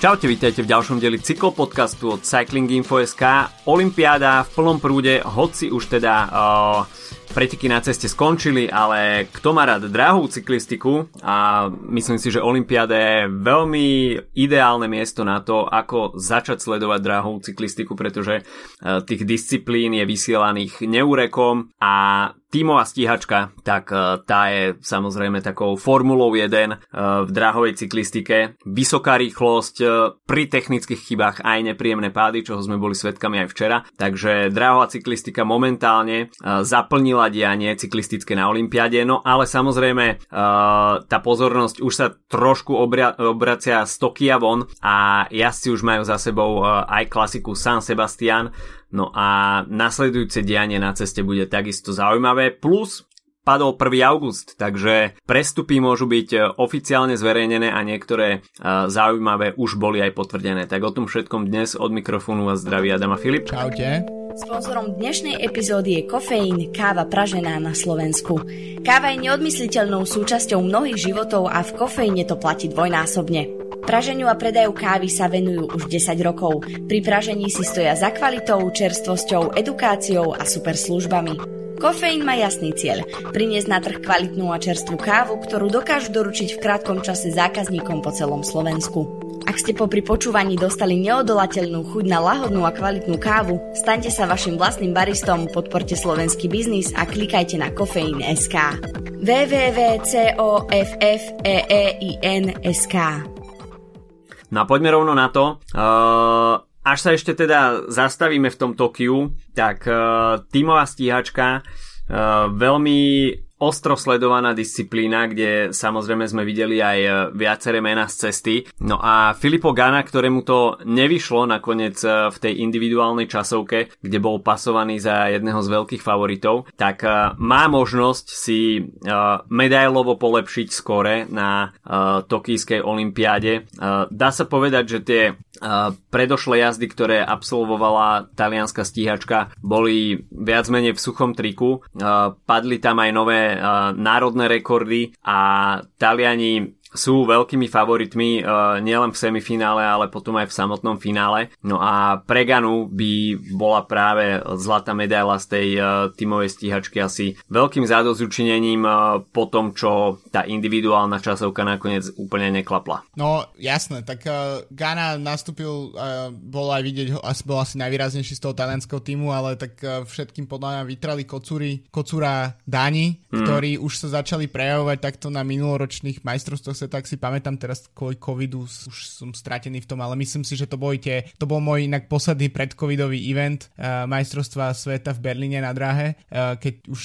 Čaute, vítajte v ďalšom dieli cyklopodcastu od Cycling Info.sk. Olympiáda v plnom prúde, hoci už teda uh, preteky na ceste skončili, ale kto má rád drahú cyklistiku a myslím si, že Olympiáda je veľmi ideálne miesto na to, ako začať sledovať drahú cyklistiku, pretože uh, tých disciplín je vysielaných neúrekom a tímová stíhačka, tak e, tá je samozrejme takou formulou 1 e, v dráhovej cyklistike. Vysoká rýchlosť, e, pri technických chybách aj nepríjemné pády, čoho sme boli svetkami aj včera. Takže dráhová cyklistika momentálne zaplnila dianie cyklistické na Olympiade, no ale samozrejme tá pozornosť už sa trošku obra- obracia z Tokia von a jazdci už majú za sebou aj klasiku San Sebastian, No a nasledujúce dianie na ceste bude takisto zaujímavé, plus padol 1. august, takže prestupy môžu byť e, oficiálne zverejnené a niektoré e, zaujímavé už boli aj potvrdené. Tak o tom všetkom dnes od mikrofónu vás zdraví Adama Filip. Čaute. Sponzorom dnešnej epizódy je kofeín, káva pražená na Slovensku. Káva je neodmysliteľnou súčasťou mnohých životov a v kofeíne to platí dvojnásobne. Praženiu a predaju kávy sa venujú už 10 rokov. Pri pražení si stoja za kvalitou, čerstvosťou, edukáciou a super službami. Kofeín má jasný cieľ – priniesť na trh kvalitnú a čerstvú kávu, ktorú dokážu doručiť v krátkom čase zákazníkom po celom Slovensku. Ak ste popri počúvaní dostali neodolateľnú chuť na lahodnú a kvalitnú kávu, staňte sa vašim vlastným baristom, podporte slovenský biznis a klikajte na kofeín.sk www.coffeein.sk No a poďme rovno na to. Uh, až sa ešte teda zastavíme v tom Tokiu, tak uh, tímová stíhačka uh, veľmi ostro sledovaná disciplína, kde samozrejme sme videli aj e, viaceré mená z cesty. No a Filippo Gana, ktorému to nevyšlo nakoniec e, v tej individuálnej časovke, kde bol pasovaný za jedného z veľkých favoritov, tak e, má možnosť si medailovo polepšiť skore na tokijskej olympiáde. Dá sa povedať, že tie predošlé jazdy, ktoré absolvovala talianská stíhačka, boli viac menej v suchom triku. Padli tam aj nové národné rekordy a Taliani sú veľkými favoritmi uh, nielen v semifinále, ale potom aj v samotnom finále. No a pre Ganu by bola práve zlatá medaila z tej uh, tímovej stíhačky asi veľkým zádozučinením uh, po tom, čo tá individuálna časovka nakoniec úplne neklapla. No jasné, tak uh, Gana nastúpil, uh, bol aj vidieť, asi bol asi najvýraznejší z toho talianského týmu, ale tak uh, všetkým podľa mňa vytrali kocúry, kocúra Dani, mm. ktorí už sa začali prejavovať takto na minuloročných majstrovstvách sa tak si pamätám teraz kvôli covidu, už som stratený v tom, ale myslím si, že to boli tie, to bol môj inak posledný predcovidový event uh, majstrovstva sveta v Berlíne na dráhe, uh, keď už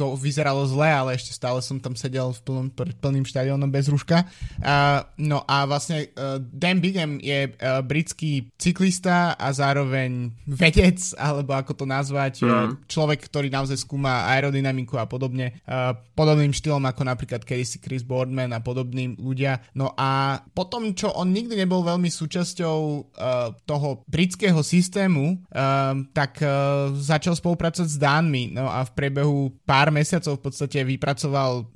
to vyzeralo zle, ale ešte stále som tam sedel v plnom, pred plným štadiónom bez rúška. Uh, no a vlastne uh, Dan Bigham je uh, britský cyklista a zároveň vedec, alebo ako to nazvať, mm. uh, človek, ktorý naozaj skúma aerodynamiku a podobne, uh, podobným štýlom ako napríklad kedysi Chris Boardman a podobným ľudia. No a potom, čo on nikdy nebol veľmi súčasťou uh, toho britského systému, uh, tak uh, začal spolupracovať s Dánmi. No a v priebehu pár mesiacov v podstate vypracoval,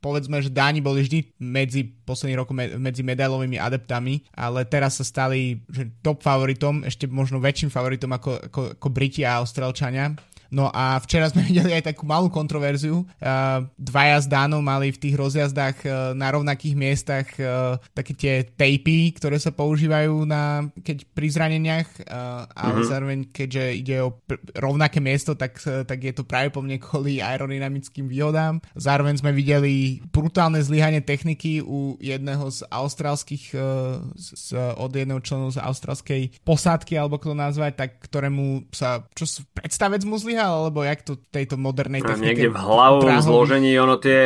povedzme, že Dáni boli vždy medzi posledných rokov medzi medailovými adeptami, ale teraz sa stali že top favoritom, ešte možno väčším favoritom ako, ako, ako Briti a Austrálčania No a včera sme videli aj takú malú kontroverziu. Dvaja z Dánov mali v tých rozjazdách uh, na rovnakých miestach uh, také tie tapy, ktoré sa používajú na, keď pri zraneniach, ale mm-hmm. zároveň keďže ide o pr- rovnaké miesto, tak, uh, tak je to práve po mne kvôli aerodynamickým výhodám. Zároveň sme videli brutálne zlyhanie techniky u jedného z austrálskych, uh, z, od jedného členu z austrálskej posádky, alebo kto nazvať, tak ktorému sa, čo predstavec mu zlyhal zlyhal, alebo jak to tejto modernej technike? Niekde v hlavovom dráhovi. zložení ono tie,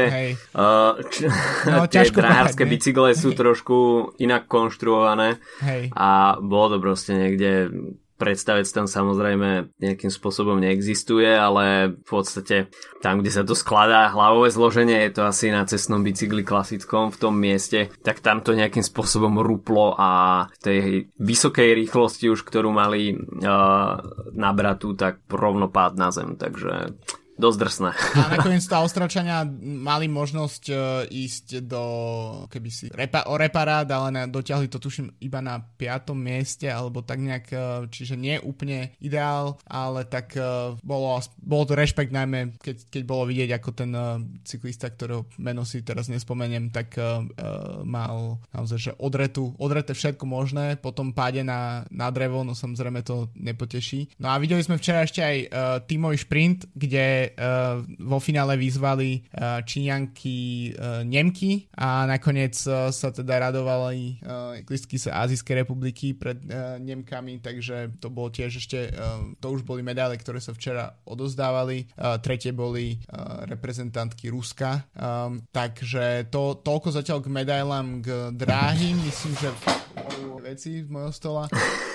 uh, č- no, tie dráharské bicykle sú trošku inak konštruované Hej. a bolo to proste niekde predstavec tam samozrejme nejakým spôsobom neexistuje, ale v podstate tam, kde sa to skladá hlavové zloženie, je to asi na cestnom bicykli klasickom v tom mieste, tak tam to nejakým spôsobom ruplo a tej vysokej rýchlosti už, ktorú mali uh, nabratú, tak rovno pád na zem, takže dosť drsné. A nakoniec to Austrálčania mali možnosť uh, ísť do, keby si, repa, o reparát, ale na, dotiahli to tuším iba na piatom mieste, alebo tak nejak, uh, čiže nie úplne ideál, ale tak uh, bolo, bolo to rešpekt najmä, keď, keď bolo vidieť, ako ten cyklista, ktorého meno si teraz nespomeniem, tak uh, mal naozaj, že odretu, odrete všetko možné, potom páde na, na drevo, no samozrejme to nepoteší. No a videli sme včera ešte aj uh, tímový šprint, kde uh, vo finále vyzvali uh, Číňanky uh, Nemky a nakoniec sa teda radovali uh, listky sa Azijskej republiky pred Nemkami, takže to bolo tiež ešte, to už boli medále, ktoré sa včera odozdávali, tretie boli reprezentantky Ruska, takže to, toľko zatiaľ k medailám k dráhym, myslím, že veci z mojho stola.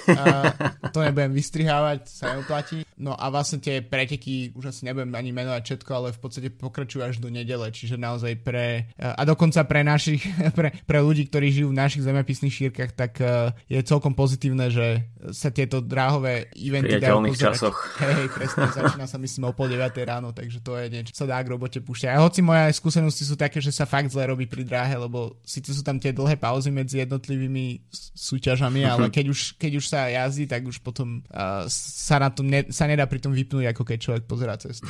A to nebudem vystrihávať, sa neoplatí. No a vlastne tie preteky, už asi nebudem ani menovať všetko, ale v podstate pokračujú až do nedele, čiže naozaj pre, a dokonca pre našich, pre, pre ľudí, ktorí žijú v našich zemepisných šírkach, tak e, je celkom pozitívne, že sa tieto dráhové eventy dajú pozerať. časoch. Hej, presne, začína sa myslím o pol 9 ráno, takže to je niečo, sa dá k robote púšťať. A hoci moje skúsenosti sú také, že sa fakt zle robí pri dráhe, lebo síce sú tam tie dlhé pauzy medzi jednotlivými súťažami, ale keď už, keď už sa jazdí, tak už potom uh, sa na to ne, sa nedá pri tom vypnúť, ako keď človek pozerá cestu.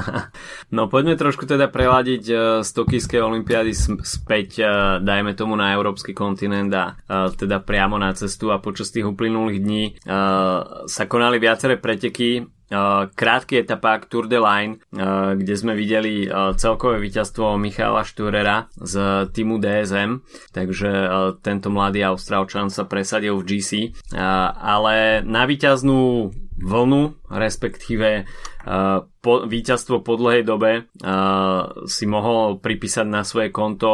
no poďme trošku teda preladiť uh, z Tokijskej olympiády späť, uh, dajme tomu na európsky kontinent a uh, teda priamo na cestu a počas tých uplynulých dní sa konali viaceré preteky krátky etapák Tour de Line, kde sme videli celkové víťazstvo Michala Šturera z týmu DSM, takže tento mladý Austrálčan sa presadil v GC, ale na víťaznú vlnu, respektíve po, víťazstvo po dlhej dobe uh, si mohol pripísať na svoje konto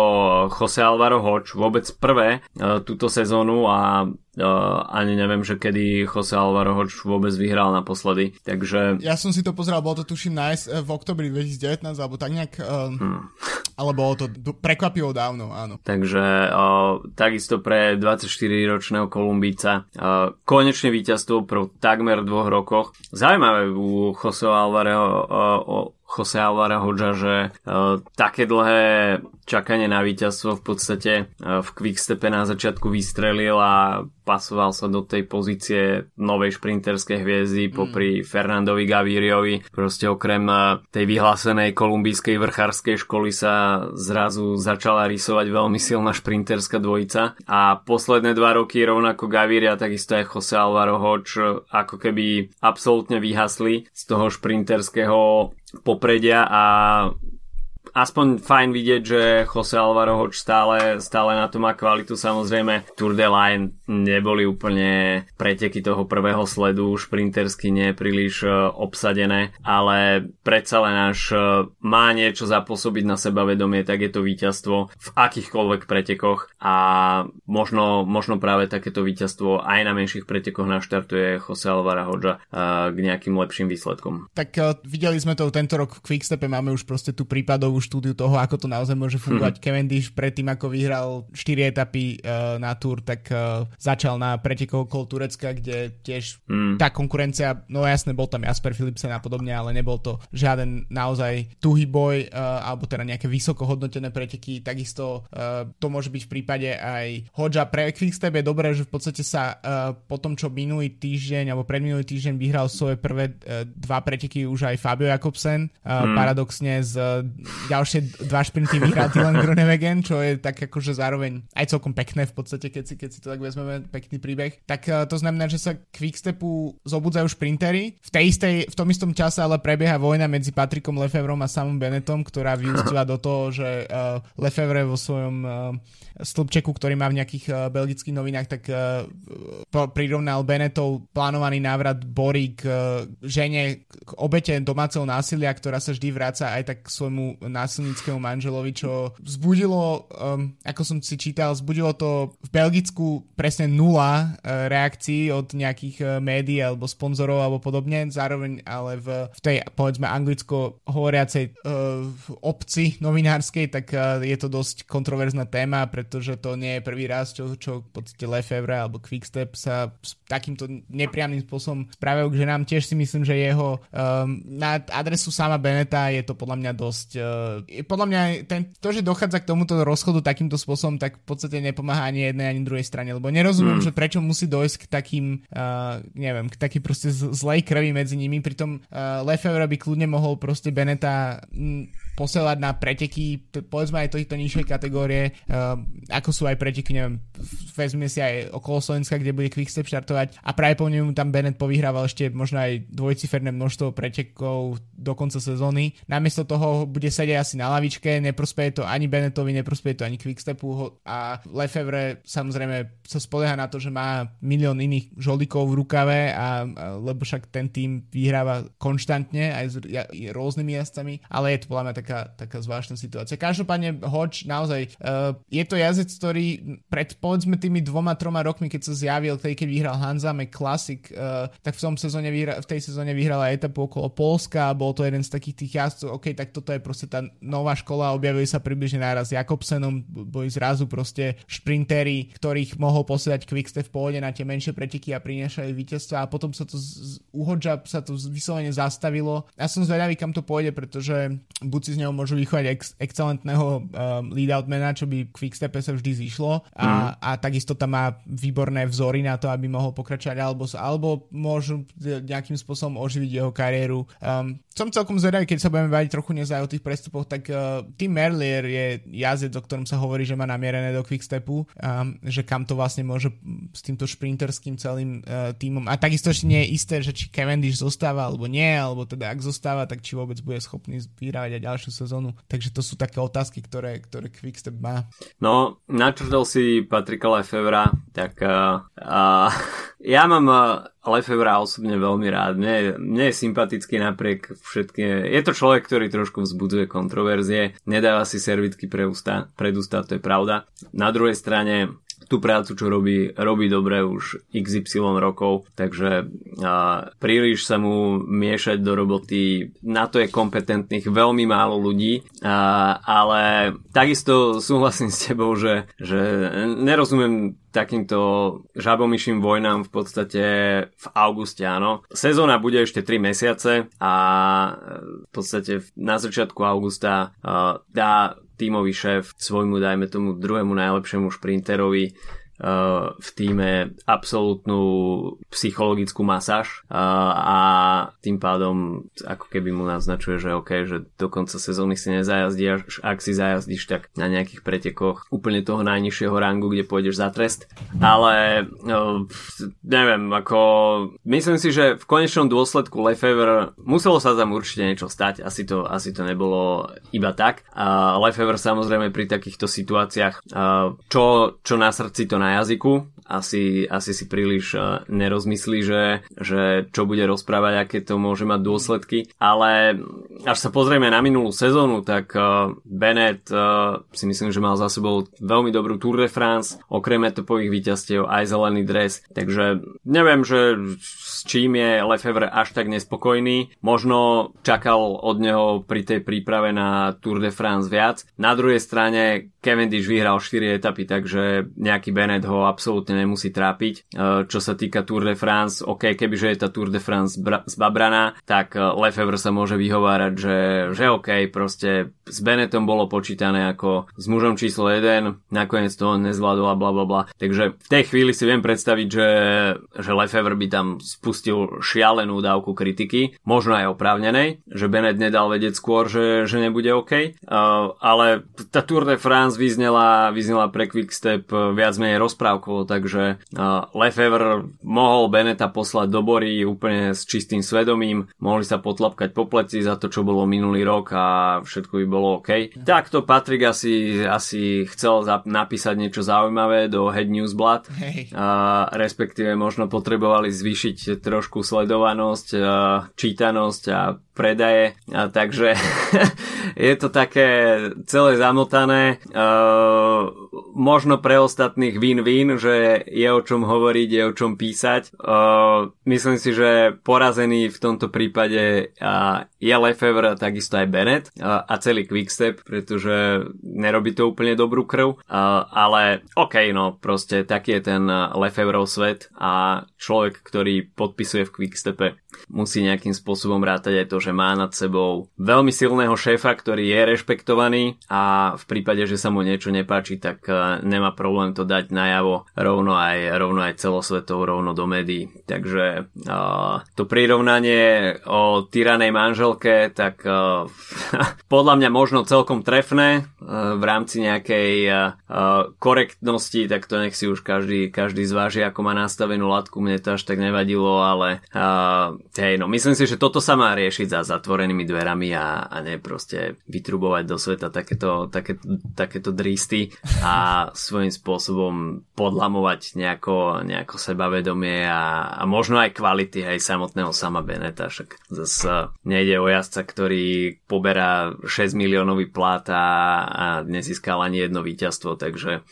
Jose Alvaro Hoč vôbec prvé uh, túto sezónu a uh, ani neviem, že kedy Jose Alvaro Hoč vôbec vyhral naposledy. Takže... Ja som si to pozeral, bolo to tuším nájsť v oktobri 2019 alebo tak nejak... Uh, hmm. Ale bolo to prekvapivo dávno, áno. Takže uh, takisto pre 24-ročného Kolumbíca uh, konečne víťazstvo pro takmer dvoch rokoch. Zaujímavé u Jose Alvaro o Jose Alvara Hodža, že uh, také dlhé čakanie na víťazstvo v podstate uh, v Quickstepe na začiatku vystrelil a pasoval sa do tej pozície novej šprinterskej hviezdy mm. popri Fernandovi Gavíriovi. Proste okrem uh, tej vyhlásenej kolumbijskej vrchárskej školy sa zrazu začala rysovať veľmi silná šprinterská dvojica a posledné dva roky rovnako Gaviria, takisto aj Jose Alvaro Hodž ako keby absolútne vyhasli z toho šprinterského popredia a aspoň fajn vidieť, že Jose Alvaro Hoč stále, stále na to má kvalitu. Samozrejme, Tour de Line neboli úplne preteky toho prvého sledu, šprintersky nie príliš e, obsadené, ale predsa len až e, má niečo zapôsobiť na sebavedomie, tak je to víťazstvo v akýchkoľvek pretekoch a možno, možno práve takéto víťazstvo aj na menších pretekoch naštartuje Jose Alvaro Hoďa e, k nejakým lepším výsledkom. Tak videli sme to tento rok v Quickstepe, máme už proste tu prípadovú štúdiu toho, ako to naozaj môže fungovať. Mm-hmm. Cavendish predtým, ako vyhral 4 etapy uh, na Tour, tak uh, začal na pretekoch okolo Turecka, kde tiež mm. tá konkurencia, no jasne, bol tam Jasper Philipsen a podobne, ale nebol to žiaden naozaj tuhý boj, uh, alebo teda nejaké vysoko hodnotené preteky. Takisto uh, to môže byť v prípade aj Hodža pre Quickstep je dobré, že v podstate sa uh, po tom, čo minulý týždeň alebo predminulý týždeň vyhral svoje prvé uh, dva preteky už aj Fabio Jakobsen, uh, mm. paradoxne z ďalšie dva šprinty vyhrá Dylan Groenewegen, čo je tak akože zároveň aj celkom pekné v podstate, keď si, keď si to tak vezmeme, pekný príbeh. Tak uh, to znamená, že sa Quickstepu zobudzajú šprintery. V, tej istej, v tom istom čase ale prebieha vojna medzi Patrikom Lefevrom a Samom Benetom, ktorá vyústila do toho, že uh, Lefevre vo svojom uh, stĺpčeku, ktorý má v nejakých uh, belgických novinách, tak uh, prirovnal Benetov plánovaný návrat Bory k uh, žene k obete domáceho násilia, ktorá sa vždy vráca aj tak k svojmu násilníckému manželovi, čo vzbudilo, ako som si čítal, vzbudilo to v Belgicku presne nula reakcií od nejakých médií alebo sponzorov alebo podobne, zároveň ale v, v tej, povedzme, anglicko hovoriacej obci novinárskej, tak je to dosť kontroverzná téma, pretože to nie je prvý raz, čo, čo v podstate Lefebvre alebo Quickstep sa s takýmto nepriamným spôsobom správajú k ženám. Tiež si myslím, že jeho um, na adresu sama Beneta je to podľa mňa dosť... Uh, podľa mňa ten, to, že dochádza k tomuto rozchodu takýmto spôsobom, tak v podstate nepomáha ani jednej, ani druhej strane, lebo nerozumiem, mm. že prečo musí dojsť k takým, uh, neviem, k taký proste zlej krvi medzi nimi, pritom uh, Lefebvre by kľudne mohol proste Beneta m, posielať na preteky, povedzme aj týchto nižšej kategórie, uh, ako sú aj preteky, neviem, vezme si aj okolo Slovenska, kde bude Quickstep štartovať a práve po ňom tam Bennett povyhrával ešte možno aj dvojciferné množstvo pretekov do konca sezóny. Namiesto toho bude sedieť asi na lavičke, neprospeje to ani Bennettovi, neprospeje to ani Quickstepu a Lefevre samozrejme sa spolieha na to, že má milión iných žoldíkov v rukave a, lebo však ten tým vyhráva konštantne aj s ja, rôznymi jazdcami, ale je to podľa mňa tak taká, taká zvláštna situácia. Každopádne Hodge naozaj uh, je to jazdec, ktorý pred povedzme tými dvoma, troma rokmi, keď sa zjavil, tej, keď vyhral Hanzame Classic, uh, tak v, tom sezóne vyhra, v tej sezóne vyhral aj etapu okolo Polska a bol to jeden z takých tých jazdcov, OK, tak toto je proste tá nová škola, objavili sa približne naraz Jakobsenom, boli zrazu proste šprintery, ktorých mohol posielať Quickstep v pôvode na tie menšie preteky a priniešali víťazstva a potom sa to z, u Hodža sa to vyslovene zastavilo. Ja som zvedavý, kam to pôjde, pretože buď z neho môžu vychovať ex- excelentného um, lead-outmana, čo by Quickstepe sa vždy zišlo a, mm. a takisto tam má výborné vzory na to, aby mohol pokračovať alebo, alebo môžu nejakým spôsobom oživiť jeho kariéru. Um, som celkom zvedavý, keď sa budeme baviť trochu nezaj o tých prestupoch, tak uh, Tim Merlier je jazdec, o ktorom sa hovorí, že má namierené do Quickstepu, um, že kam to vlastne môže s týmto šprinterským celým uh, týmom. A takisto ešte nie je isté, že či Cavendish zostáva alebo nie, alebo teda ak zostáva, tak či vôbec bude schopný vyhrávať aj ďalšiu sezónu. Takže to sú také otázky, ktoré, ktoré Quickstep má. No, načrtol si Patrika Lefevra, tak uh, uh, ja mám uh, Lefevra osobne veľmi rád. Mne, mne je sympatický napriek všetkým. Je to človek, ktorý trošku vzbudzuje kontroverzie, nedáva si servitky pre ústa, pred ústa, to je pravda. Na druhej strane tú prácu, čo robí, robí dobre už XY rokov, takže a, príliš sa mu miešať do roboty, na to je kompetentných veľmi málo ľudí, a, ale takisto súhlasím s tebou, že, že nerozumiem takýmto žabomyším vojnám v podstate v auguste, áno. Sezóna bude ešte 3 mesiace a v podstate na začiatku augusta dá tímový šéf svojmu, dajme tomu, druhému najlepšiemu šprinterovi v týme absolútnu psychologickú masáž a tým pádom ako keby mu naznačuje, že OK, že do konca sezóny si nezajazdíš, ak si zajazdíš tak na nejakých pretekoch úplne toho najnižšieho rangu, kde pôjdeš za trest. Ale no, neviem, ako myslím si, že v konečnom dôsledku Lefevre muselo sa tam určite niečo stať, asi to, asi to nebolo iba tak. A Lefevre samozrejme pri takýchto situáciách, čo, čo na srdci to na jazyku. Asi, asi si príliš uh, nerozmyslí, že, že čo bude rozprávať, aké to môže mať dôsledky. Ale až sa pozrieme na minulú sezónu, tak uh, Bennett uh, si myslím, že mal za sebou veľmi dobrú Tour de France, okrem etopových víťazstiev aj zelený dres. Takže neviem, že s čím je Lefevre až tak nespokojný. Možno čakal od neho pri tej príprave na Tour de France viac. Na druhej strane Cavendish vyhral 4 etapy, takže nejaký Bennett ho absolútne nemusí trápiť. E, čo sa týka Tour de France, OK, kebyže je tá Tour de France zbabraná, tak e, Lefebvre sa môže vyhovárať, že, že OK, proste s Bennettom bolo počítané ako s mužom číslo 1, nakoniec to on nezvládol a bla bla bla. Takže v tej chvíli si viem predstaviť, že, že Lefebvre by tam spustil šialenú dávku kritiky, možno aj oprávnenej, že Bennett nedal vedieť skôr, že, že nebude OK, uh, ale tá Tour de France vyznela, vyznela pre Quickstep viac menej rozprávkovo, takže Lefevre mohol Beneta poslať do bory úplne s čistým svedomím, mohli sa potlapkať po pleci za to, čo bolo minulý rok a všetko by bolo OK. Takto Patrik asi, asi chcel zap- napísať niečo zaujímavé do Head Newsblad, hey. uh, respektíve možno potrebovali zvýšiť trošku sledovanosť, čítanosť a predaje, a takže je to také celé zamotané. Uh, možno pre ostatných win-win, že je o čom hovoriť, je o čom písať. Uh, myslím si, že porazený v tomto prípade uh, je Lefevre takisto aj Bennett uh, a celý Quickstep, pretože nerobí to úplne dobrú krv, uh, ale OK, no proste taký je ten Lefevrov svet a človek, ktorý podpisuje v Quickstepe musí nejakým spôsobom rátať aj to, že má nad sebou veľmi silného šéfa, ktorý je rešpektovaný a v prípade, že sa mu niečo nepáči, tak e, nemá problém to dať najavo rovno aj, rovno aj celosvetov, rovno do médií. Takže uh, to prirovnanie o tyranej manželke, tak uh, podľa mňa možno celkom trefné v rámci nejakej korektnosti, tak to nech si už každý, každý zváži, ako má nastavenú latku, mne to až tak nevadilo, ale hej, no myslím si, že toto sa má riešiť za zatvorenými dverami a, a ne proste vytrubovať do sveta takéto, také, takéto dristy a svojím spôsobom podlamovať nejako, nejako sebavedomie a, a možno aj kvality aj samotného sama Beneta, však zase nejde o jazdca, ktorý poberá 6 miliónový plat a, a nezískal ani jedno víťazstvo, takže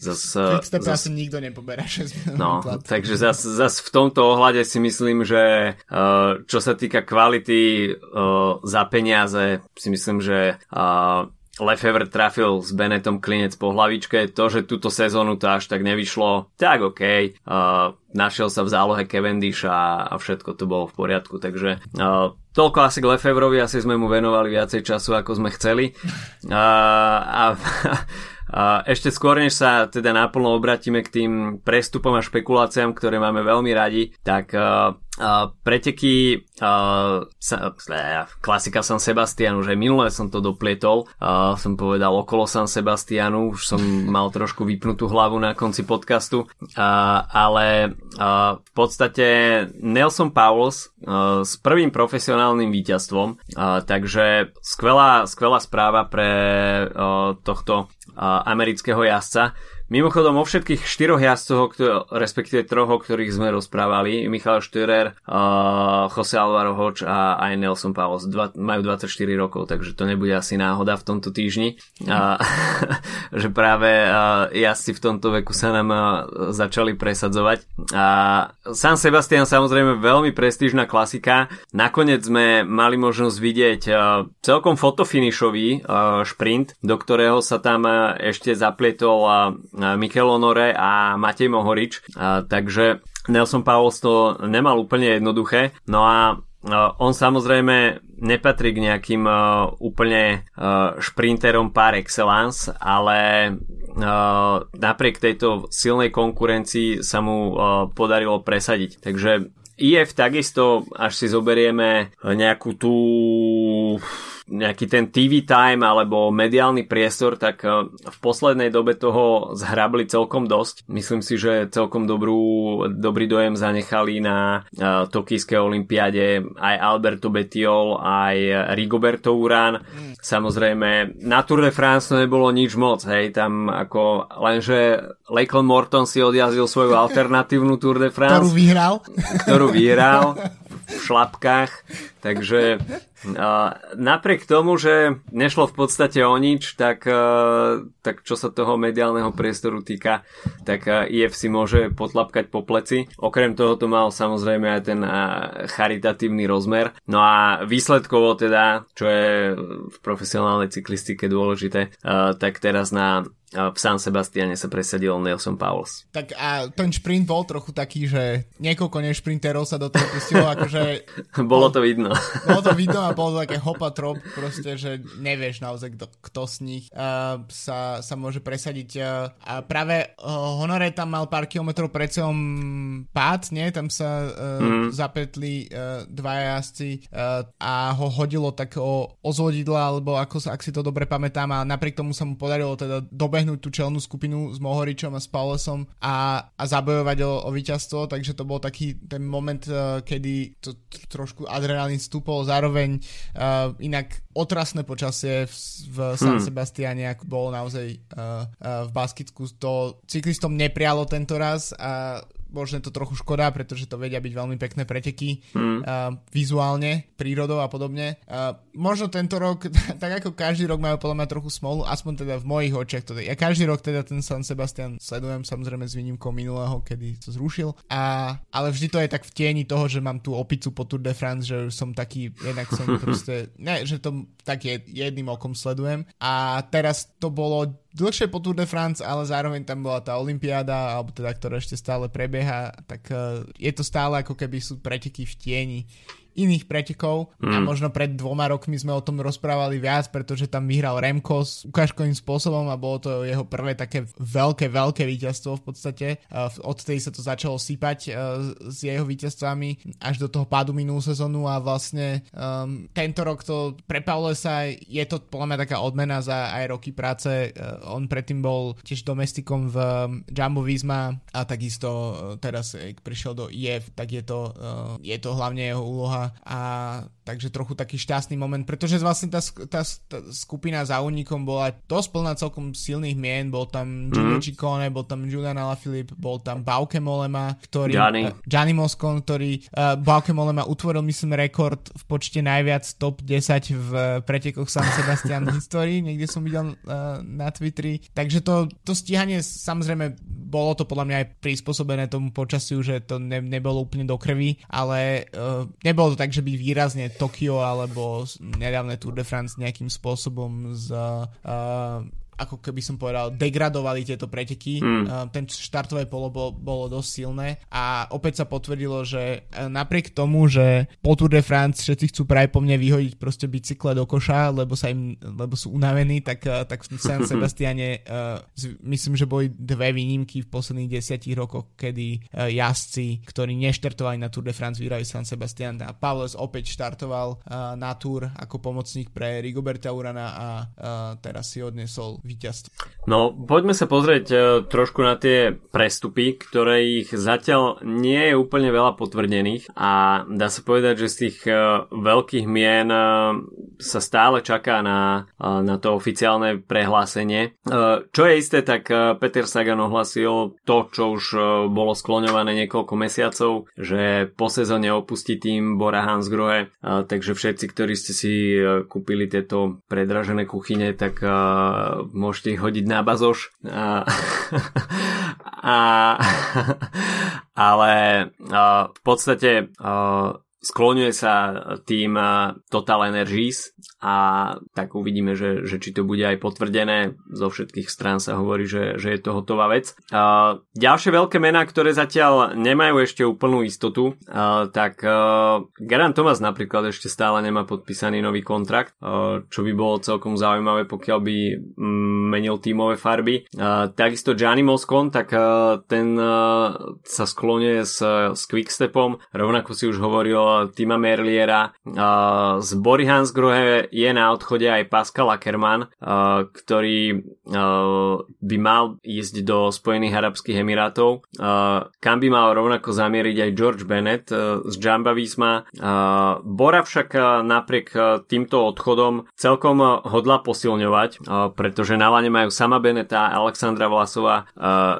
zase... Zas, asi nikto nepoberá 6 miliónový no. Takže zase zas v tomto ohľade si myslím, že uh, čo sa týka kvality uh, za peniaze, si myslím, že uh, Lefevre trafil s Benetom klinec po hlavičke. To, že túto sezónu to až tak nevyšlo, tak OK. Uh, našiel sa v zálohe Cavendish a, a všetko to bolo v poriadku. Takže uh, toľko asi k Lefevrovi, asi sme mu venovali viacej času, ako sme chceli. Uh, a A ešte skôr, než sa teda naplno obratíme k tým prestupom a špekuláciám, ktoré máme veľmi radi, tak uh, uh, preteky uh, sa, uh, klasika San Sebastianu, že minulé som to doplietol, uh, som povedal okolo San Sebastianu, už som mal trošku vypnutú hlavu na konci podcastu, uh, ale uh, v podstate Nelson Pauls uh, s prvým profesionálnym víťazstvom, uh, takže skvelá, skvelá správa pre uh, tohto amerického jazdca. Mimochodom o všetkých štyroch jazdcoch, respektíve troch, o ktorých sme rozprávali, Michal Štürer, uh, Jose Alvaro Hoč a aj Nelson Pavos, dva, majú 24 rokov, takže to nebude asi náhoda v tomto týždni, uh, že práve uh, jazdci v tomto veku sa nám uh, začali presadzovať. A San Sebastian samozrejme veľmi prestížna klasika. Nakoniec sme mali možnosť vidieť uh, celkom fotofinišový uh, šprint, do ktorého sa tam uh, ešte zaplietol uh, Mikel Honore a Matej Mohorič, takže Nelson Pauls to nemal úplne jednoduché. No a on samozrejme nepatrí k nejakým úplne šprinterom par excellence, ale napriek tejto silnej konkurencii sa mu podarilo presadiť. Takže IF takisto, až si zoberieme nejakú tú nejaký ten TV time alebo mediálny priestor, tak eh, v poslednej dobe toho zhrabli celkom dosť. Myslím si, že celkom dobrú, dobrý dojem zanechali na uh, Tokijskej olympiáde aj Alberto Betiol, aj Rigoberto Urán. Mm. Samozrejme, na Tour de France nebolo nič moc, hej, tam ako lenže Lakeland Morton si odjazil svoju alternatívnu Tour de France. Ktorú vyhral. Ktorú vyhral v šlapkách, takže napriek tomu, že nešlo v podstate o nič, tak, uh, tak čo sa toho mediálneho priestoru týka, tak uh, IF si môže potlapkať po pleci. Okrem toho to mal samozrejme aj ten uh, charitatívny rozmer. No a výsledkovo teda, čo je v profesionálnej cyklistike dôležité, tak teraz na v San Sebastiane sa presadil Nelson Pauls. Tak a ten šprint bol trochu taký, že niekoľko nešprinterov sa do toho pustilo, akože... bolo to vidno. bolo to vidno a bolo to také hopa trop, proste, že nevieš naozaj, kto, kto z nich uh, sa, sa môže presadiť. Uh, a práve uh, Honore tam mal pár kilometrov pred sebou pád, nie? Tam sa uh, mm. zapetli uh, dva jazdci uh, a ho hodilo tak o, o zvodidla, alebo ako ak si to dobre pamätám a napriek tomu sa mu podarilo teda dobe dobehnúť tú čelnú skupinu s Mohoričom a s Paulesom a, a zabojovať o, o víťazstvo, takže to bol taký ten moment, uh, kedy to, trošku adrenalín stúpol, zároveň uh, inak otrasné počasie v, v San hmm. Sebastiane, ako bolo naozaj uh, uh, v Baskicku, to cyklistom neprialo tento raz a možno to trochu škoda, pretože to vedia byť veľmi pekné preteky mm. uh, vizuálne, prírodou a podobne. Uh, možno tento rok, tak ako každý rok majú podľa mňa trochu smolu, aspoň teda v mojich očiach. To, ja každý rok teda ten San Sebastian sledujem, samozrejme s výnimkou minulého, kedy to zrušil. A, ale vždy to je tak v tieni toho, že mám tú opicu po Tour de France, že som taký, jednak som proste, ne, že to tak je, jedným okom sledujem. A teraz to bolo dlhšie po Tour de France, ale zároveň tam bola tá Olympiáda, alebo teda, ktorá ešte stále prebieha, tak uh, je to stále ako keby sú preteky v tieni iných pretekov mm. a možno pred dvoma rokmi sme o tom rozprávali viac, pretože tam vyhral Remko s ukážkovým spôsobom a bolo to jeho prvé také veľké, veľké víťazstvo v podstate. Odtedy sa to začalo sypať e, s jeho víťazstvami až do toho pádu minulú sezónu a vlastne um, tento rok to pre sa je to podľa mňa taká odmena za aj roky práce. Uh, on predtým bol tiež domestikom v Jumbo Visma a takisto uh, teraz, prišiel do IF, tak je to, je to hlavne jeho úloha a takže trochu taký šťastný moment, pretože vlastne tá, tá, tá skupina za únikom bola dosť plná celkom silných mien, bol tam Giulio mm. Ciccone, bol tam Julian Alaphilippe, bol tam Bauke Molema, ktorý, Gianni, uh, Gianni Moscon, ktorý uh, Bauke Molema utvoril myslím rekord v počte najviac top 10 v pretekoch San Sebastian v histórii, niekde som videl uh, na Twitteri, takže to, to stíhanie samozrejme bolo to podľa mňa aj prispôsobené tomu počasiu, že to ne, nebolo úplne do krvi, ale uh, nebolo to tak, že by výrazne Tokio alebo nedávne Tour de France nejakým spôsobom z, uh, ako keby som povedal, degradovali tieto preteky. Mm. Ten štartové polo bolo, bolo dosť silné a opäť sa potvrdilo, že e, napriek tomu, že po Tour de France všetci chcú práve po mne vyhodiť proste bicykle do koša, lebo, sa im, lebo sú unavení, tak, e, tak v San Sebastiane myslím, že boli dve výnimky v posledných desiatich rokoch, kedy jazdci, ktorí neštartovali na Tour de France, vyhrali San Sebastian a Pavlos opäť štartoval na Tour ako pomocník pre Rigoberta Urana a teraz si odnesol víťazstvo. No, poďme sa pozrieť uh, trošku na tie prestupy, ktoré ich zatiaľ nie je úplne veľa potvrdených a dá sa povedať, že z tých uh, veľkých mien uh, sa stále čaká na, na to oficiálne prehlásenie. Čo je isté, tak Peter Sagan ohlasil to, čo už bolo skloňované niekoľko mesiacov, že po sezóne opustí tým Bora Hansgrohe, takže všetci, ktorí ste si kúpili tieto predražené kuchyne, tak môžete ich hodiť na bazoš. A, a, ale a, v podstate a, skloňuje sa tým Total Energies a tak uvidíme, že, že či to bude aj potvrdené. Zo všetkých strán sa hovorí, že, že je to hotová vec. Uh, ďalšie veľké mená, ktoré zatiaľ nemajú ešte úplnú istotu, uh, tak Garant Thomas napríklad ešte stále nemá podpísaný nový kontrakt, čo by bolo celkom zaujímavé, pokiaľ by um, menil tímové farby. Takisto Gianni Moscon, tak ten sa skloňuje s, s Quickstepom, rovnako si už hovoril Tima Merliera. Z Bory Hansgrohe je na odchode aj Pascal Ackermann, ktorý by mal ísť do Spojených Arabských Emirátov. Kam by mal rovnako zamieriť aj George Bennett z Jamba Visma. Bora však napriek týmto odchodom celkom hodla posilňovať, pretože na lane majú sama Beneta, Alexandra Vlasova,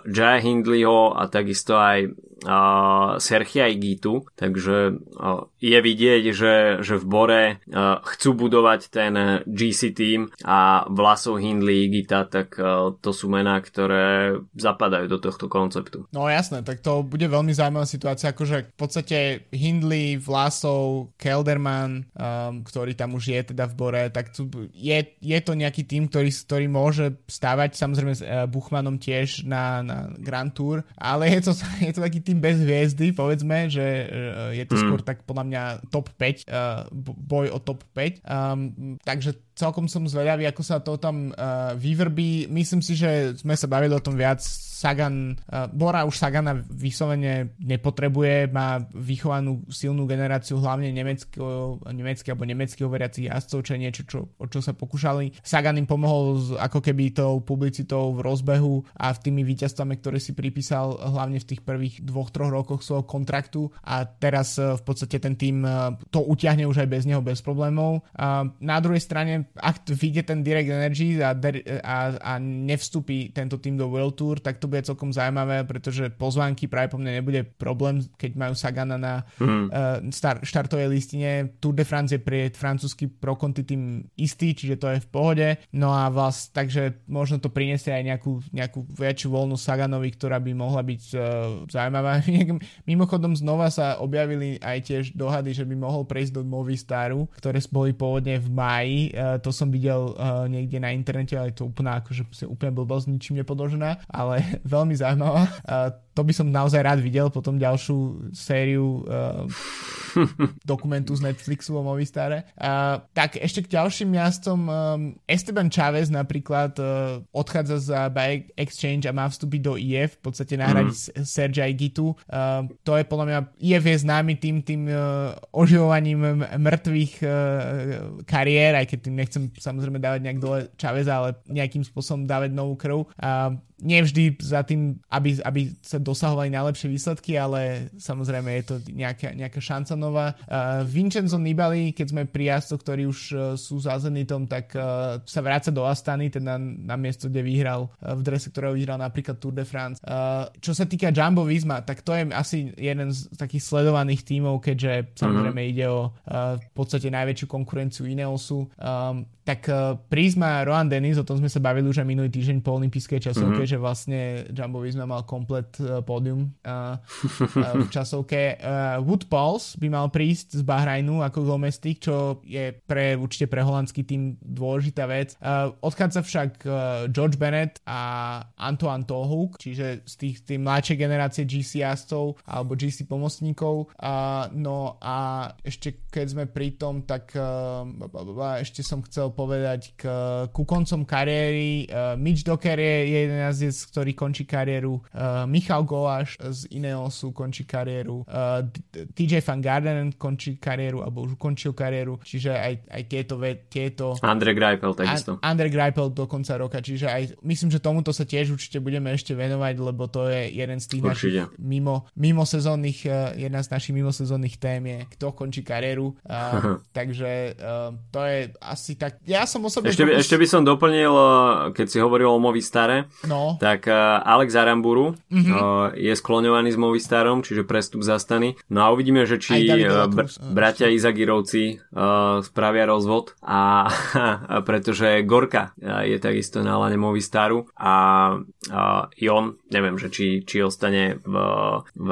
Jaya Hindleyho a takisto aj uh, Serchia Igitu, takže uh, je vidieť, že, že v Bore uh, chcú budovať ten GC team a Vlasov Hindley Igita, tak uh, to sú mená, ktoré zapadajú do tohto konceptu. No jasné, tak to bude veľmi zaujímavá situácia, akože v podstate Hindley, Vlasov, Kelderman, um, ktorý tam už je teda v Bore, tak tu je, je to nejaký tým, ktorý, ktorý môže stávať samozrejme s uh, Buchmanom tiež na, na Grand Tour, ale je to, je to taký tým bez hviezdy, povedzme, že uh, je to mm. skôr tak podľa mňa top 5, uh, e, boj o top 5. Um, takže celkom som zvedavý, ako sa to tam uh, vyvrbí. Myslím si, že sme sa bavili o tom viac. Sagan, uh, Bora už Sagana vyslovene nepotrebuje, má vychovanú silnú generáciu hlavne nemeckého, nemecký alebo nemeckých overiacich jazdcov, čo je niečo, čo, o čo sa pokúšali. Sagan im pomohol z, ako keby tou publicitou v rozbehu a v tými víťazstvami, ktoré si pripísal hlavne v tých prvých dvoch, troch rokoch svojho kontraktu a teraz uh, v podstate ten tým uh, to utiahne už aj bez neho bez problémov. Uh, na druhej strane ak vyjde ten Direct Energy a, a, a nevstúpi tento tým do World Tour, tak to bude celkom zaujímavé, pretože pozvánky práve po mne nebude problém, keď majú Sagana na mm. uh, star, štartovej listine. Tour de France je pre francúzsky pro Conti tým istý, čiže to je v pohode. No a vlast, takže možno to priniesie aj nejakú, nejakú väčšiu voľnú Saganovi, ktorá by mohla byť uh, zaujímavá. Mimochodom znova sa objavili aj tiež dohady, že by mohol prejsť do Movistaru, ktoré boli pôvodne v máji. Uh, to som videl uh, niekde na internete, ale je to úplne akože úplne blbosť, ničím nepodložená, ale veľmi zaujímavá. Uh, to by som naozaj rád videl potom ďalšiu sériu uh, dokumentu z Netflixu o Movistare. Uh, tak ešte k ďalším jazdcom. Um, Esteban Chávez napríklad uh, odchádza za Bike Exchange a má vstúpiť do IF, v podstate nahradiť mm. Sergia Igitu. Uh, to je podľa mňa, IF je známy tým, tým uh, oživovaním mŕtvych uh, kariér, aj keď tým nechcem samozrejme dávať nejak dole Cháveza, ale nejakým spôsobom dávať novú krv. Uh, nevždy za tým, aby, aby sa dosahovali najlepšie výsledky, ale samozrejme je to nejaká, nejaká šanca Uh, Vincenzo Nibali, keď sme pri jazdoch, ktorí už uh, sú za Zenitom, tak uh, sa vráca do Astany, teda na miesto, kde vyhral uh, v drese, ktorého vyhral napríklad Tour de France. Čo sa týka Jumbo Visma, tak to je asi jeden z takých sledovaných tímov, keďže samozrejme mm-hmm. ide o v podstate najväčšiu konkurenciu Ineosu. Tak Prisma Rohan Dennis, o tom sme sa bavili už aj minulý týždeň po olympijskej časovke, mm-hmm. že vlastne Jumbo Visma mal komplet pódium v časovke. Wood Pauls by mal prísť z Bahrajnu ako domestik, čo je pre, určite pre holandský tým dôležitá vec. Uh, odchádza však uh, George Bennett a Antoine Tohuk, čiže z tých, tých mladšej generácie GC jazdcov alebo GC pomocníkov. Uh, no a ešte keď sme pri tom, tak uh, ešte som chcel povedať k, ku koncom kariéry. Uh, Mitch Docker je jeden jazdec, ktorý končí kariéru. Uh, Michal Goláš z Ineosu končí kariéru. Uh, TJ Van Gardenen končí kariéru, alebo už ukončil kariéru. Čiže aj, aj tieto, tieto... Andre Greipel takisto. An- Andre Greipel do konca roka. Čiže aj myslím, že tomuto sa tiež určite budeme ešte venovať, lebo to je jeden z tých našich mimo, mimo sezónnych, uh, jedna z našich mimo sezónnych tém je, kto končí kariéru. Uh, takže uh, to je asi tak ja som osobne... Ešte, by, ešte by som doplnil, eh, keď si hovoril o Movistare, no. tak uh, Alex Aramburu mm-hmm. uh, je skloňovaný s Movistarom, čiže prestup zastany. No a uvidíme, že či br- bratia Izagirovci uh, spravia rozvod a, a pretože Gorka uh, je takisto na lane Movistaru a uh, Jon, neviem, že či, či ostane v, v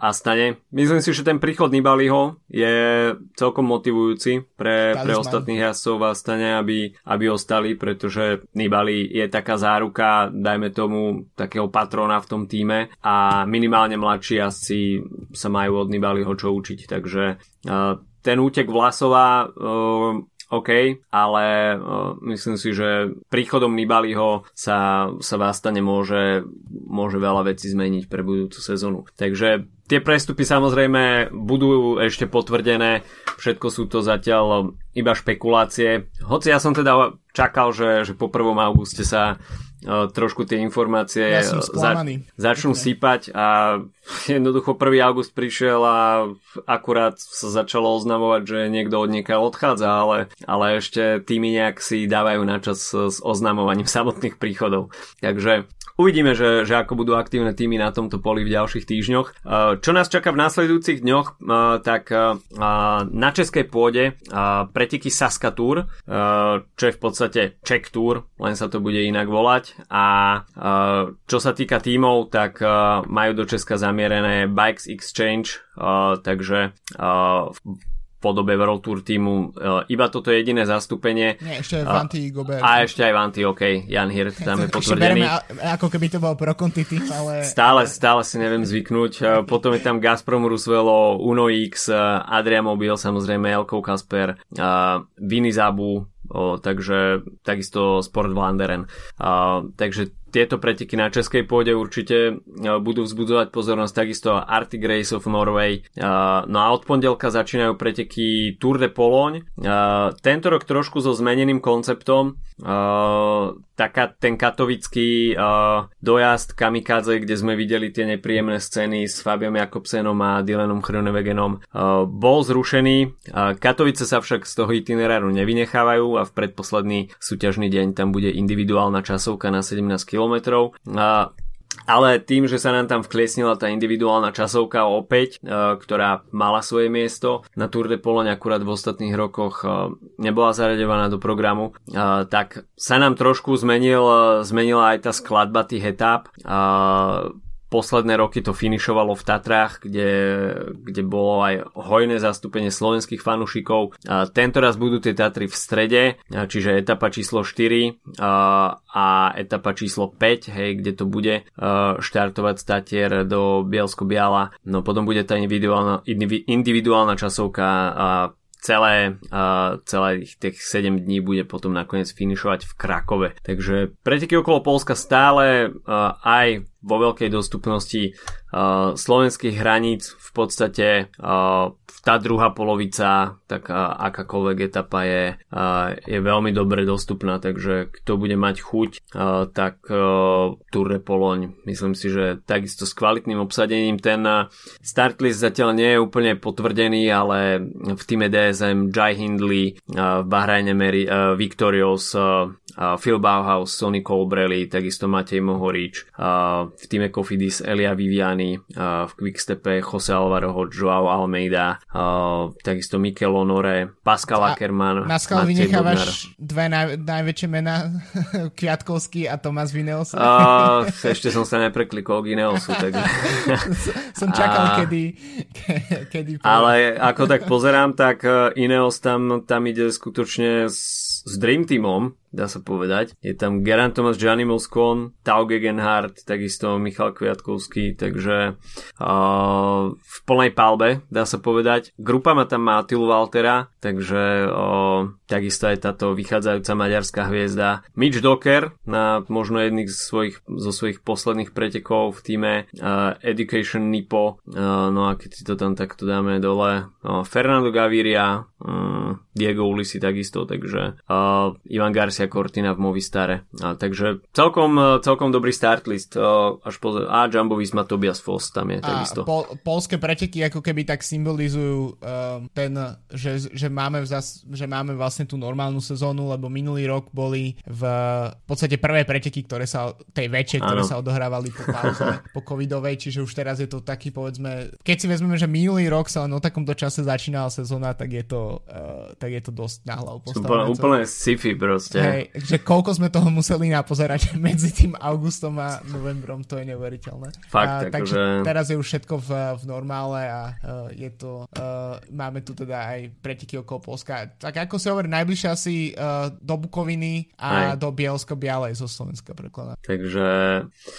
Astane. Myslím si, že ten príchod Nibaliho je celkom motivujúci pre, pre ostatných jazdcov v Astane aby, aby ostali, pretože Nibali je taká záruka, dajme tomu, takého patrona v tom týme a minimálne mladší asi sa majú od Nibaliho čo učiť, takže uh, ten útek Vlasova uh, OK, ale uh, myslím si, že príchodom Nibaliho sa, sa Vastane môže, môže veľa vecí zmeniť pre budúcu sezónu. Takže tie prestupy samozrejme budú ešte potvrdené, všetko sú to zatiaľ iba špekulácie. Hoci ja som teda čakal, že, že po 1. auguste sa trošku tie informácie ja za, začnú okay. sypať a jednoducho 1. august prišiel a akurát sa začalo oznamovať, že niekto od niekaľ odchádza, ale, ale ešte tými nejak si dávajú na čas s oznamovaním samotných príchodov. Takže Uvidíme, že, že ako budú aktívne týmy na tomto poli v ďalších týždňoch. Uh, čo nás čaká v následujúcich dňoch, uh, tak uh, na českej pôde preteky Saska Tour, čo je v podstate Czech Tour, len sa to bude inak volať. A čo sa týka tímov, tak majú do Česka zamierené Bikes Exchange, takže podobe World Tour týmu. Uh, iba toto je jediné zastúpenie. Nie, ešte aj Vanty uh, Gobert. A ešte aj Vanty, OK. Jan Hirt tam je potvrdený. Bereme, ako keby to bol pro Conti tým, ale... Stále, stále si neviem zvyknúť. Uh, potom je tam Gazprom Rusvelo, Uno X, uh, Adria Mobil, samozrejme Elko Kasper, uh, Vinizabu, O, takže takisto Sport Vlanderen. Uh, takže tieto preteky na českej pôde určite e, budú vzbudzovať pozornosť takisto Arctic Race of Norway. E, no a od pondelka začínajú preteky Tour de Pologne. E, tento rok trošku so zmeneným konceptom. Taká ten katovický uh, dojazd kamikadze, kde sme videli tie nepríjemné scény s Fabiom Jakobsenom a Dylanom Chronewegenom, uh, bol zrušený. Uh, Katovice sa však z toho itineráru nevynechávajú a v predposledný súťažný deň tam bude individuálna časovka na 17 km. Uh, ale tým, že sa nám tam vkliesnila tá individuálna časovka opäť, e, ktorá mala svoje miesto na Tour de Pologne akurát v ostatných rokoch e, nebola zaraďovaná do programu, e, tak sa nám trošku zmenil, zmenila aj tá skladba tých etáp posledné roky to finišovalo v Tatrách, kde, kde bolo aj hojné zastúpenie slovenských fanúšikov. Tento raz budú tie Tatry v strede, čiže etapa číslo 4 a, etapa číslo 5, hej, kde to bude štartovať statier do Bielsko-Biala. No potom bude tá individuálna, individuálna časovka a celé, uh, celé tých 7 dní bude potom nakoniec finišovať v Krakove. Takže preteky okolo Polska stále uh, aj vo veľkej dostupnosti uh, slovenských hraníc v podstate uh, tá druhá polovica, tak uh, akákoľvek etapa je, uh, je veľmi dobre dostupná, takže kto bude mať chuť, uh, tak uh, Tour de Pologne, myslím si, že takisto s kvalitným obsadením ten uh, start list zatiaľ nie je úplne potvrdený, ale v týme DSM Jai Hindley, uh, v Bahrajne Mary, uh, Victorious, uh, Phil Bauhaus, Sonny Colbrelli, takisto Matej Mohorič, v týme Kofidis Elia Viviani, v Quickstepe Jose Alvaro, Joao Almeida, takisto Mikel Honore, Pascal Ackermann. Na skal vynechávaš dve naj, najväčšie mená, Kviatkovský a Tomas Vineos. Uh, ešte som sa nepreklikol k Ineosu, takže... som čakal, a... kedy... kedy Ale ako tak pozerám, tak Ineos tam, tam ide skutočne s s Dream Teamom, dá sa povedať. Je tam Geran Thomas, Gianni Moscon, Tau Gegenhardt, takisto Michal Kviatkovský, takže uh, v plnej palbe, dá sa povedať. Grupa má tam Matilu Waltera, takže uh, takisto je táto vychádzajúca maďarská hviezda. Mitch Docker na možno jedných z svojich, zo svojich posledných pretekov v týme uh, Education Nipo, uh, no a keď si to tam takto dáme dole, uh, Fernando Gaviria, uh, Diego Ulisi takisto, takže uh, Ivan Garcia Cortina v Movistare. Uh, takže celkom, uh, celkom dobrý start list. Uh, až po, a Jumbo Visma Tobias Foss tam je a takisto. Po, polské preteky ako keby tak symbolizujú uh, ten, že, že, máme vzas, že máme vlastne tú normálnu sezónu, lebo minulý rok boli v, v podstate prvé preteky, ktoré sa, tej väčšie, ktoré ano. sa odohrávali po pauze, po covidovej, čiže už teraz je to taký povedzme, keď si vezmeme, že minulý rok sa len o takomto čase začínala sezóna, tak je to uh, tak je to dosť na hlavu postavené. Úplne, úplne sci-fi proste. Hej, že koľko sme toho museli napozerať medzi tým augustom a novembrom, to je neuveriteľné. Fakt, a, takže že... teraz je už všetko v, v normále a uh, je to, uh, máme tu teda aj preteky okolo Polska. Tak ako si hovorí, najbližšie asi uh, do Bukoviny a aj. do Bielsko-Bialej zo Slovenska prekladá. Takže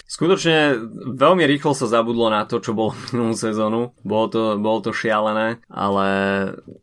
skutočne veľmi rýchlo sa zabudlo na to, čo bolo minulú sezónu. Bolo to, bolo to šialené, ale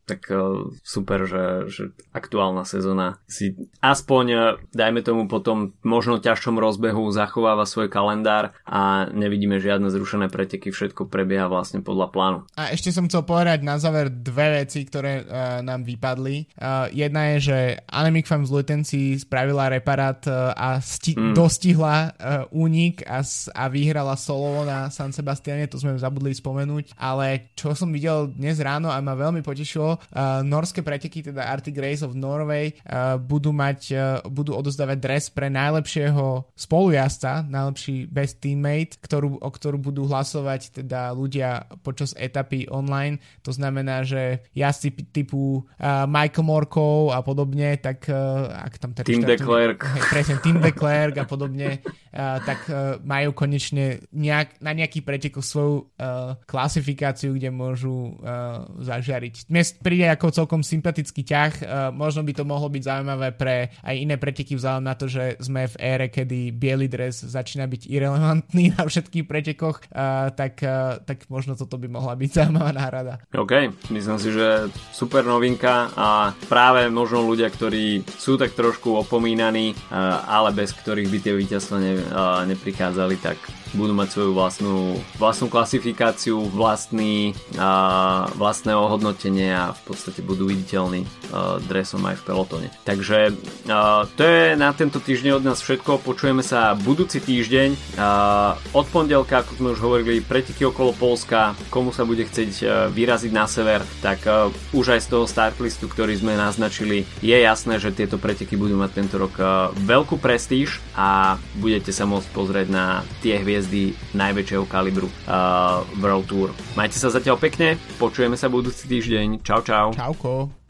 tak uh, super, že, že aktuálna sezóna si aspoň, e, dajme tomu potom možno ťažšom rozbehu zachováva svoj kalendár a nevidíme žiadne zrušené preteky, všetko prebieha vlastne podľa plánu. A ešte som chcel povedať na záver dve veci, ktoré uh, nám vypadli. Uh, jedna je, že Anemic Fam z Lutenci spravila reparát uh, a sti- mm. dostihla uh, únik a, a vyhrala solo na San Sebastiane, to sme zabudli spomenúť, ale čo som videl dnes ráno a ma veľmi potešilo, uh, norské preteky, teda Arctic Race of Norway uh, budú mať, uh, budú odozdávať dres pre najlepšieho spolujazca, najlepší best teammate, ktorú, o ktorú budú hlasovať teda ľudia počas etapy online. To znamená, že jazdci typu uh, Michael Morkov a podobne, tak uh, ak tam teda Team Declerc. Presne, Team Declerc a podobne, uh, tak uh, majú konečne nejak, na nejaký pretek svoju uh, klasifikáciu, kde môžu uh, zažiariť. Dnes príde ako celkom sympatický ťah. Uh, možno by to mohlo byť zaujímavé pre aj iné preteky vzhľadom na to, že sme v ére, kedy biely dres začína byť irrelevantný na všetkých pretekoch, uh, tak, uh, tak možno toto by mohla byť zaujímavá náhrada. OK, myslím si, že super novinka a práve možno ľudia, ktorí sú tak trošku opomínaní, uh, ale bez ktorých by tie víťazstva ne, uh, neprichádzali, tak budú mať svoju vlastnú, vlastnú klasifikáciu, vlastný, uh, vlastné ohodnotenie a v podstate budú viditeľní uh, dresom aj v pelotone. Takže uh, to je na tento týždeň od nás všetko. Počujeme sa budúci týždeň. Uh, od pondelka, ako sme už hovorili, preteky okolo Polska. Komu sa bude chcieť uh, vyraziť na sever, tak uh, už aj z toho startlistu, ktorý sme naznačili, je jasné, že tieto preteky budú mať tento rok uh, veľkú prestíž a budete sa môcť pozrieť na tie hviezdy najväčšieho kalibru uh, World Tour. Majte sa zatiaľ pekne, počujeme sa budúci týždeň. Čau, čau. Čauko.